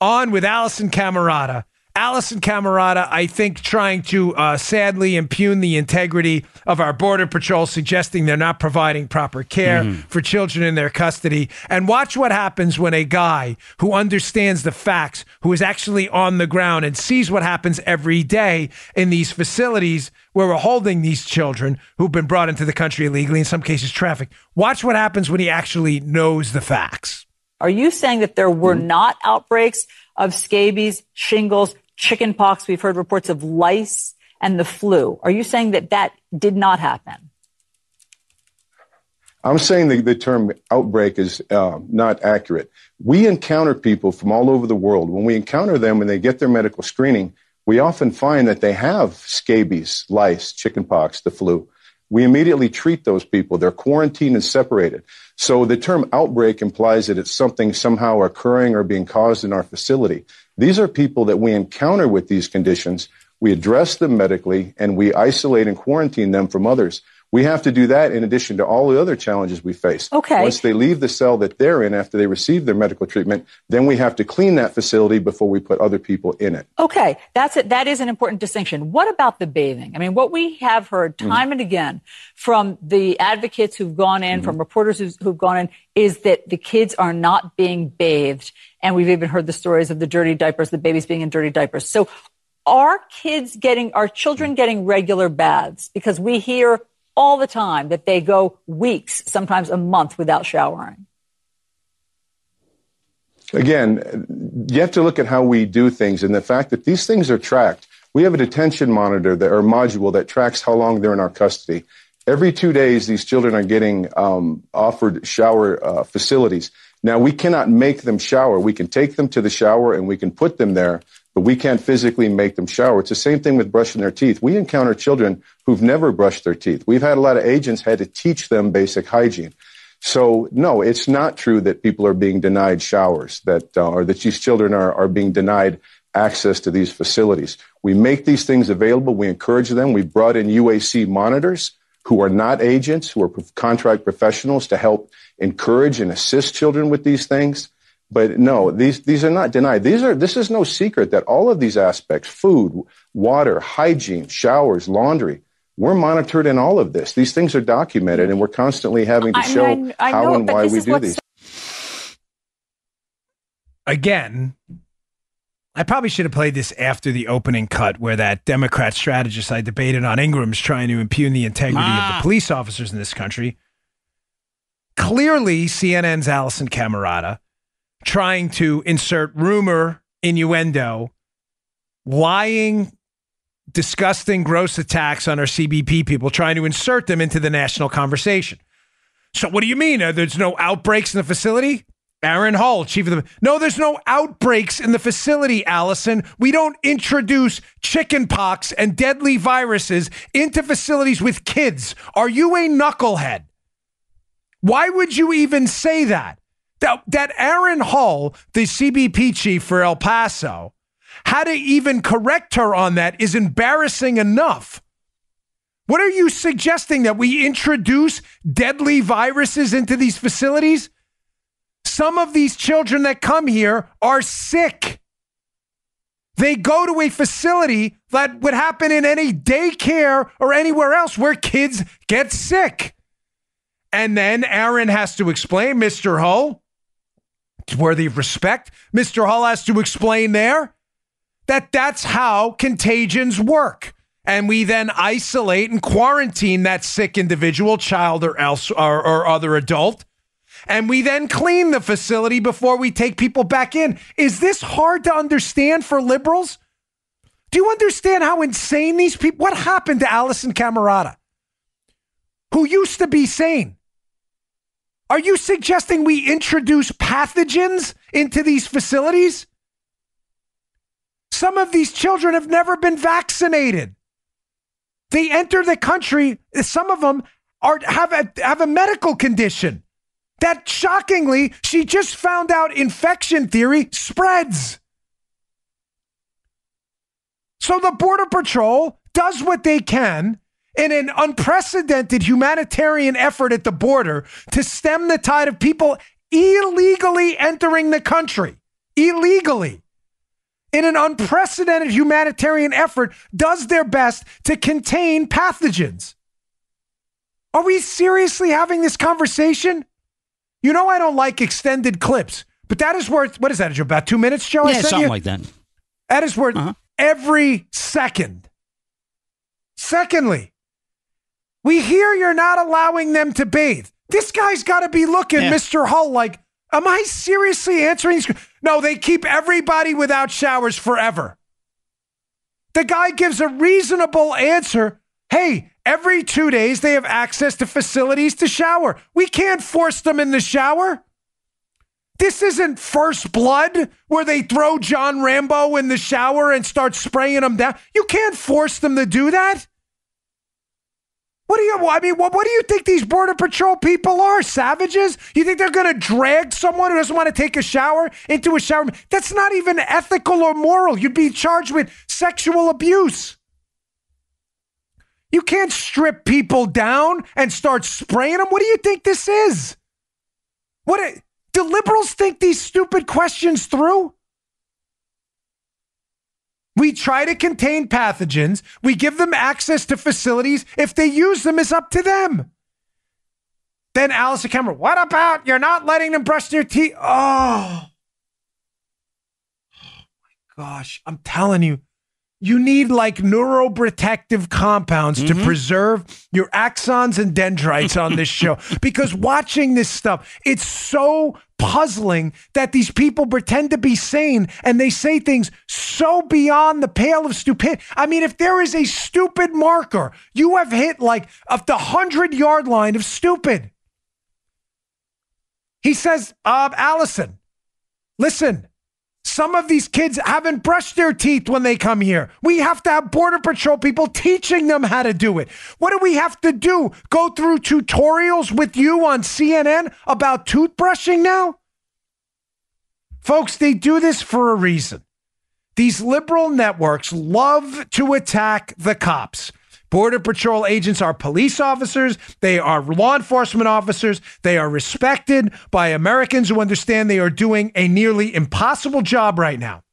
on with Alisyn Camerota. Alisyn Camerota, I think, trying to uh, sadly impugn the integrity of our Border Patrol, suggesting they're not providing proper care for children in their custody. And watch what happens when a guy who understands the facts, who is actually on the ground and sees what happens every day in these facilities where we're holding these children who've been brought into the country illegally, in some cases trafficked. Watch what happens when he actually knows the facts. Are you saying that there were not outbreaks of scabies, shingles, chickenpox? We've heard reports of lice and the flu. Are you saying that that did not happen? I'm saying the, the term outbreak is uh, not accurate. We encounter people from all over the world. When we encounter them and they get their medical screening, we often find that they have scabies, lice, chickenpox, the flu. We immediately treat those people. They're quarantined and separated. So the term outbreak implies that it's something somehow occurring or being caused in our facility. These are people that we encounter with these conditions. We address them medically and we isolate and quarantine them from others. We have to do that in addition to all the other challenges we face. Okay. Once they leave the cell that they're in after they receive their medical treatment, then we have to clean that facility before we put other people in it. Okay, that's it. That is an important distinction. What about the bathing? I mean, what we have heard Mm-hmm. time and again from the advocates who've gone in, Mm-hmm. from reporters who've, who've gone in, is that the kids are not being bathed. And we've even heard the stories of the dirty diapers, the babies being in dirty diapers. So are kids getting, are children getting regular baths? Because we hear all the time that they go weeks, sometimes a month without showering. Again, you have to look at how we do things and the fact that these things are tracked. We have a detention monitor that, or module that tracks how long they're in our custody. Every two days, these children are getting um, offered shower uh, facilities. Now, we cannot make them shower. We can take them to the shower and we can put them there, but we can't physically make them shower. It's the same thing with brushing their teeth. We encounter children who've never brushed their teeth. We've had a lot of agents had to teach them basic hygiene. So no, it's not true that people are being denied showers, that uh, or that these children are, are being denied access to these facilities. We make these things available. We encourage them. We brought in UAC monitors who are not agents, who are contract professionals to help encourage and assist children with these things. But no, these these are not denied. These are this is no secret that all of these aspects, food, water, hygiene, showers, laundry, we're monitored in all of this. These things are documented and we're constantly having to I- show I- I how know, and why we do these. again, I probably should have played this after the opening cut where that Democrat strategist I debated on Ingraham's trying to impugn the integrity of Ah. the police officers in this country. Clearly, CNN's Alisyn Camerota trying to insert rumor, innuendo, lying, disgusting, gross attacks on our CBP people, trying to insert them into the national conversation. So, what do you mean? Uh, there's no outbreaks in the facility? Aaron Hull, chief of the. No, there's no outbreaks in the facility, Alisyn. We don't introduce chickenpox and deadly viruses into facilities with kids. Are you a knucklehead? Why would you even say that? That, that Aaron Hull, the CBP chief for El Paso, how to even correct her on that is embarrassing enough. What are you suggesting that we introduce deadly viruses into these facilities? Some of these children that come here are sick. They go to a facility that would happen in any daycare or anywhere else where kids get sick. And then Aaron has to explain, Mr. Hull, worthy of respect. Mr. Hull has to explain there that that's how contagions work. And we then isolate and quarantine that sick individual, child or else or, or other adult. And we then clean the facility before we take people back in. Is this hard to understand for liberals? Do you understand how insane these people? What happened to Alisyn Camerota, who used to be sane? Are you suggesting we introduce pathogens into these facilities? Some of these children have never been vaccinated. They enter the country, some of them are have a, have a medical condition that shockingly she just found out infection theory spreads. So the Border Patrol does what they can in an unprecedented humanitarian effort at the border to stem the tide of people illegally entering the country. Illegally. In an unprecedented humanitarian effort, does their best to contain pathogens. Are we seriously having this conversation? You know, I don't like extended clips, but that is worth, what is that, Joe? About two minutes, Joe? Yeah, something you? like that. That is worth Uh-huh. every second. Secondly, we hear you're not allowing them to bathe. This guy's got to be looking, Yeah. Mr. Hull, like, am I seriously answering these? No, they keep everybody without showers forever. The guy gives a reasonable answer. Hey, Every two days, they have access to facilities to shower. We can't force them in the shower. This isn't first blood where they throw John Rambo in the shower and start spraying him down. You can't force them to do that. What do you? I mean, what, what do you think these border patrol people are? Savages? You think they're going to drag someone who doesn't want to take a shower into a shower? That's not even ethical or moral. You'd be charged with sexual abuse. You can't strip people down and start spraying them. What do you think this is? What? Do liberals think these stupid questions through? We try to contain pathogens. We give them access to facilities. If they use them, it's up to them. Then Allison Cameron, what about you're not letting them brush their teeth? Oh. oh my gosh. I'm telling you, you need like neuroprotective compounds mm-hmm. to preserve your axons and dendrites on this show because watching this stuff, it's so puzzling that these people pretend to be sane and they say things so beyond the pale of stupid. I mean, if there is a stupid marker, you have hit like of the hundred yard line of stupid. He says, uh, Alisyn, listen, some of these kids haven't brushed their teeth when they come here. We have to have Border Patrol people teaching them how to do it. What do we have to do? Go through tutorials with you on CNN about toothbrushing now? Folks, they do this for a reason. These liberal networks love to attack the cops. Border Patrol agents are police officers. They are law enforcement officers. They are respected by Americans who understand they are doing a nearly impossible job right now.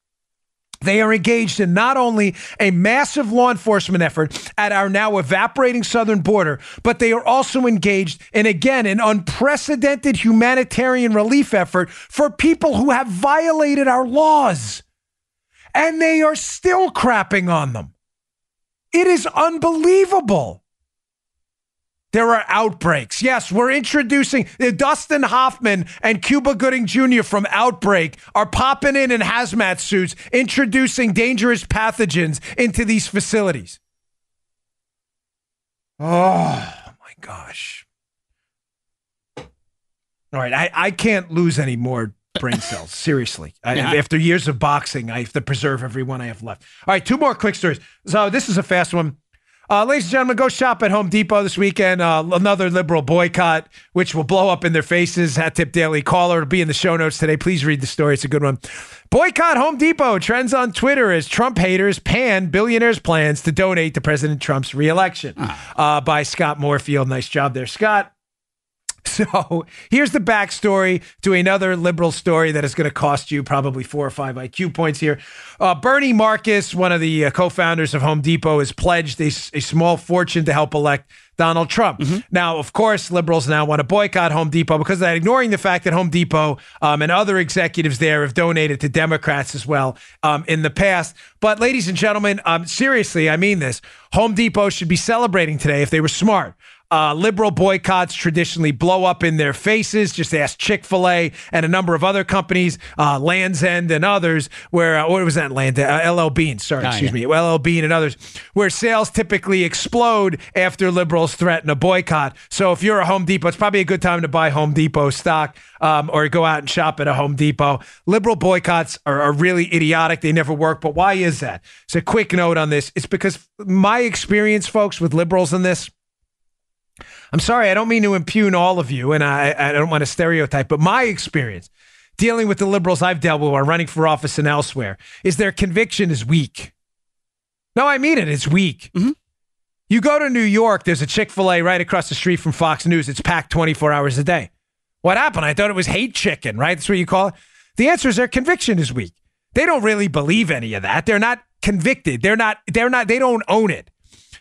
They are engaged in not only a massive law enforcement effort at our now evaporating southern border, but they are also engaged in, again, an unprecedented humanitarian relief effort for people who have violated our laws. And they are still crapping on them. It is unbelievable. There are outbreaks. Yes, we're introducing uh, Dustin Hoffman and Cuba Gooding Jr. from Outbreak are popping in in hazmat suits, introducing dangerous pathogens into these facilities. Oh my gosh. All right, I, I can't lose any more brain cells. Seriously. I, yeah. After years of boxing, I have to preserve every one I have left. All right, two more quick stories. So this is a fast one. Uh, ladies and gentlemen, go shop at Home Depot this weekend. Uh, another liberal boycott, which will blow up in their faces. Hat Tip Daily Caller. It'll be in the show notes today. Please read the story. It's a good one. Boycott Home Depot trends on Twitter as Trump haters pan billionaires' plans to donate to President Trump's reelection. Ah. Uh, by Scott Morefield. Nice job there, Scott. So here's the backstory to another liberal story that is going to cost you probably four or five IQ points here. Uh, Bernie Marcus, one of the uh, co founders of Home Depot, has pledged a, a, small fortune to help elect Donald Trump. Mm-hmm. Now, of course, liberals now want to boycott Home Depot because of that, ignoring the fact that Home Depot um, and other executives there have donated to Democrats as well um, in the past. But, ladies and gentlemen, um, seriously, I mean this Home Depot should be celebrating today if they were smart. Uh, liberal boycotts traditionally blow up in their faces. Just ask Chick fil A and a number of other companies, uh, Land's End and others, where, uh, what was that, Land? Uh, LL Bean, sorry, oh, excuse yeah. me, LL Bean and others, where sales typically explode after liberals threaten a boycott. So if you're a Home Depot, it's probably a good time to buy Home Depot stock um, or go out and shop at a Home Depot. Liberal boycotts are, are really idiotic. They never work. But why is that? It's a quick note on this. It's because my experience, folks, with liberals in this, I'm sorry, I don't mean to impugn all of you, and I, I don't want to stereotype, but my experience dealing with the liberals I've dealt with or running for office and elsewhere is their conviction is weak. No, I mean it. It's weak. Mm-hmm. You go to New York, there's a Chick fil A right across the street from Fox News. It's packed 24 hours a day. What happened? I thought it was hate chicken, right? That's what you call it. The answer is their conviction is weak. They don't really believe any of that. They're not convicted. They're not, they're not, they don't own it.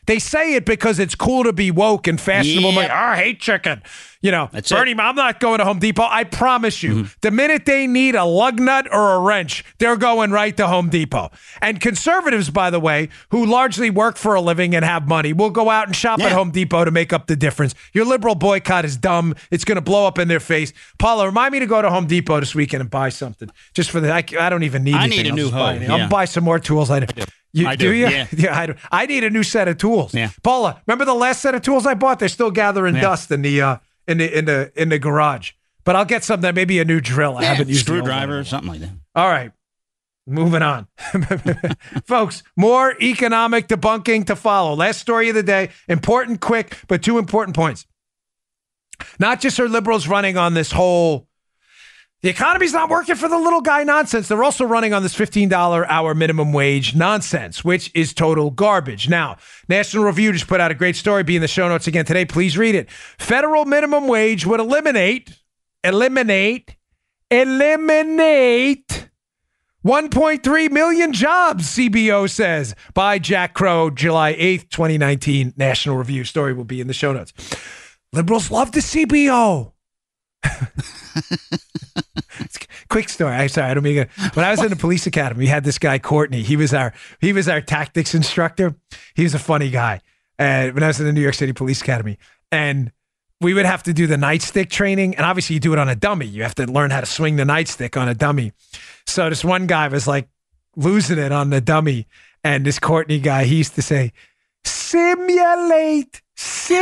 They say it because it's cool to be woke and fashionable. Yep. Like, oh, I hate chicken. You know, That's Bernie, it. I'm not going to Home Depot. I promise you, mm-hmm. the minute they need a lug nut or a wrench, they're going right to Home Depot. And conservatives, by the way, who largely work for a living and have money, will go out and shop yeah. at Home Depot to make up the difference. Your liberal boycott is dumb. It's going to blow up in their face. Paula, remind me to go to Home Depot this weekend and buy something just for the. I, I don't even need. I anything. need a I'll new hoe. Yeah. I'll buy some more tools. I do. You, I do, you? yeah. I, do. I need a new set of tools. Yeah. Paula, remember the last set of tools I bought? They're still gathering Yeah. dust in the uh, in the in the in the garage. But I'll get something. Maybe a new drill. I Yeah, haven't used the old one. screwdriver or something like that. All right. Moving on. Folks, more economic debunking to follow. Last story of the day. Important, quick, but two important points. Not just are liberals running on this whole the economy's not working for the little guy nonsense. They're also running on this $15 hour minimum wage nonsense, which is total garbage. Now, National Review just put out a great story. Be in the show notes again today. Please read it. Federal minimum wage would eliminate, eliminate, eliminate 1.3 million jobs, CBO says, by Jack Crowe, July 8th, 2019. National Review story will be in the show notes. Liberals love the CBO. Quick story. I'm sorry, I don't mean to. When I was in the police academy, we had this guy Courtney. He was our he was our tactics instructor. He was a funny guy. And when I was in the New York City Police Academy, and we would have to do the nightstick training, and obviously you do it on a dummy. You have to learn how to swing the nightstick on a dummy. So this one guy was like losing it on the dummy, and this Courtney guy, he used to say, "Simulate, simulate."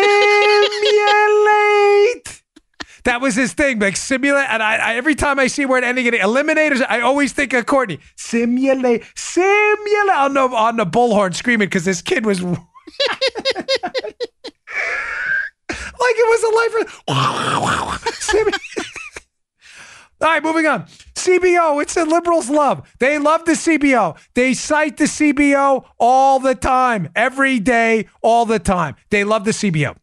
That was his thing, like simulate. And I, I every time I see word ending in eliminators, I always think of Courtney. Simulate, simulate on the on the bullhorn screaming because this kid was like it was a life. Simu- All right, moving on. CBO, it's a liberals love. They love the CBO. They cite the CBO all the time, every day, all the time. They love the CBO.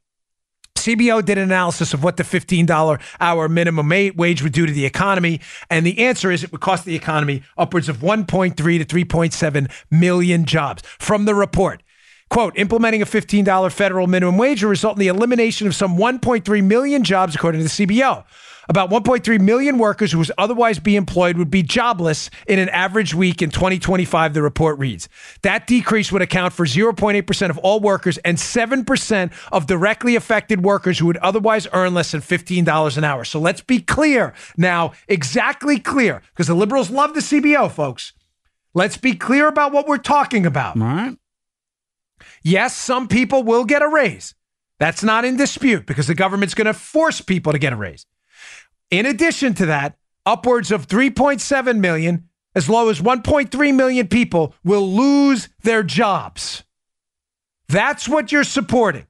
CBO did an analysis of what the $15 hour minimum wage would do to the economy. And the answer is it would cost the economy upwards of 1.3 to 3.7 million jobs. From the report, quote, implementing a $15 federal minimum wage will result in the elimination of some 1.3 million jobs, according to the CBO. About 1.3 million workers who would otherwise be employed would be jobless in an average week in 2025, the report reads. That decrease would account for 0.8% of all workers and 7% of directly affected workers who would otherwise earn less than $15 an hour. So let's be clear now, exactly clear, because the liberals love the CBO, folks. Let's be clear about what we're talking about. All right. Yes, some people will get a raise. That's not in dispute because the government's going to force people to get a raise. In addition to that, upwards of 3.7 million, as low as 1.3 million people will lose their jobs. That's what you're supporting.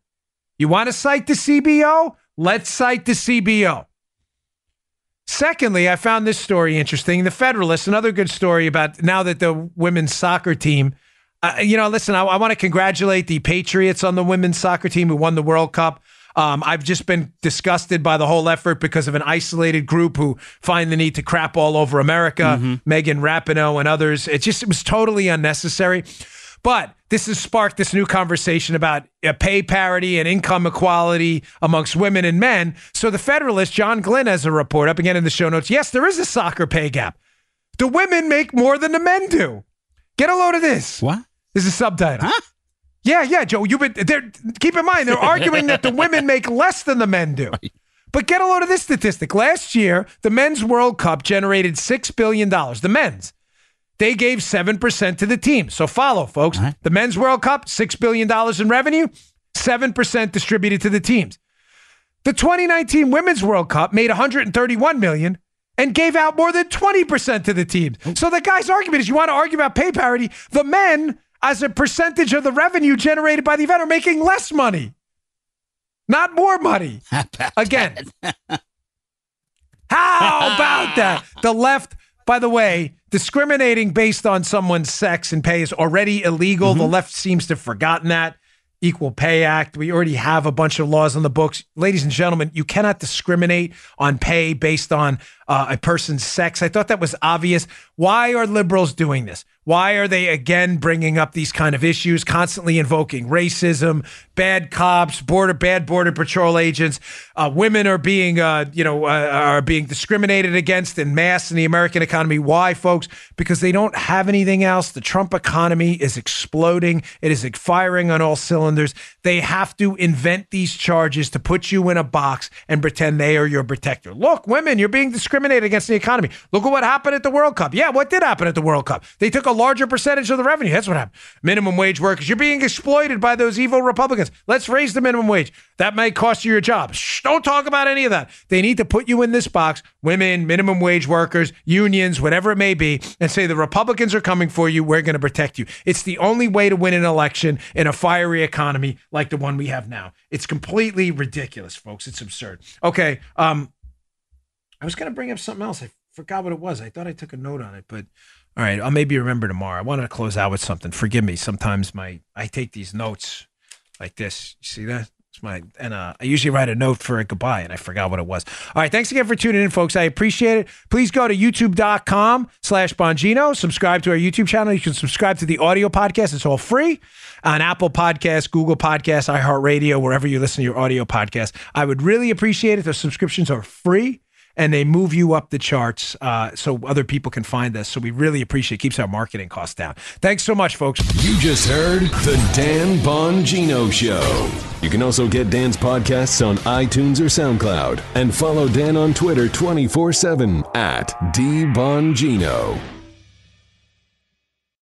You want to cite the CBO? Let's cite the CBO. Secondly, I found this story interesting. The Federalist, another good story about now that the women's soccer team, uh, you know, listen, I, I want to congratulate the Patriots on the women's soccer team who won the World Cup. Um, I've just been disgusted by the whole effort because of an isolated group who find the need to crap all over America, Megan Rapinoe and others. It just it was totally unnecessary. But this has sparked this new conversation about pay parity and income equality amongst women and men. So the Federalist, John Glenn, has a report up again in the show notes. Yes, there is a soccer pay gap. The women make more than the men do. Get a load of this. What? This is a subtitle. Huh? Yeah, yeah, Joe. You've been there. Keep in mind, they're arguing that the women make less than the men do. But get a load of this statistic. Last year, the men's World Cup generated six billion dollars. The men's. They gave seven percent to the team. So follow, folks. right. The men's World Cup, six billion dollars in revenue, seven percent distributed to the teams. The 2019 Women's World Cup made 131 million and gave out more than 20% to the teams. Oh. So the guy's argument is you want to argue about pay parity, the men as a percentage of the revenue generated by the event are making less money. Not more money. Again. How about that? The left, by the way, discriminating based on someone's sex and pay is already illegal. The left seems to have forgotten that. Equal Pay Act. We already have a bunch of laws on the books. Ladies and gentlemen, you cannot discriminate on pay based on uh, a person's sex. I thought that was obvious. Why are liberals doing this? Why are they again bringing up these kind of issues, constantly invoking racism, bad cops, border bad border patrol agents, uh, women are being uh, you know uh, are being discriminated against in mass in the American economy? Why, folks? Because they don't have anything else. The Trump economy is exploding. It is firing on all cylinders. They have to invent these charges to put you in a box and pretend they are your protector. Look, women, you're being discriminated against in the economy. Look at what happened at the World Cup. Yeah, what did happen at the World Cup? They took a larger percentage of the revenue. That's what happened. Minimum wage workers. You're being exploited by those evil Republicans. Let's raise the minimum wage. That may cost you your job. Shh, don't talk about any of that. They need to put you in this box, women, minimum wage workers, unions, whatever it may be, and say the Republicans are coming for you. We're going to protect you. It's the only way to win an election in a fiery economy like the one we have now. It's completely ridiculous, folks. It's absurd. Okay. Um, I was going to bring up something else. I forgot what it was. I thought I took a note on it, but all right, I'll maybe remember tomorrow. I wanted to close out with something. Forgive me. Sometimes my I take these notes like this. You see that? It's my and uh, I usually write a note for a goodbye, and I forgot what it was. All right, thanks again for tuning in, folks. I appreciate it. Please go to youtube.com slash Bongino. Subscribe to our YouTube channel. You can subscribe to the audio podcast. It's all free on Apple Podcasts, Google Podcasts, iHeartRadio, wherever you listen to your audio podcast. I would really appreciate it. The subscriptions are free and they move you up the charts uh, so other people can find us. So we really appreciate it. Keeps our marketing costs down. Thanks so much, folks. You just heard the Dan Bongino Show. You can also get Dan's podcasts on iTunes or SoundCloud and follow Dan on Twitter 24 7 at DBongino.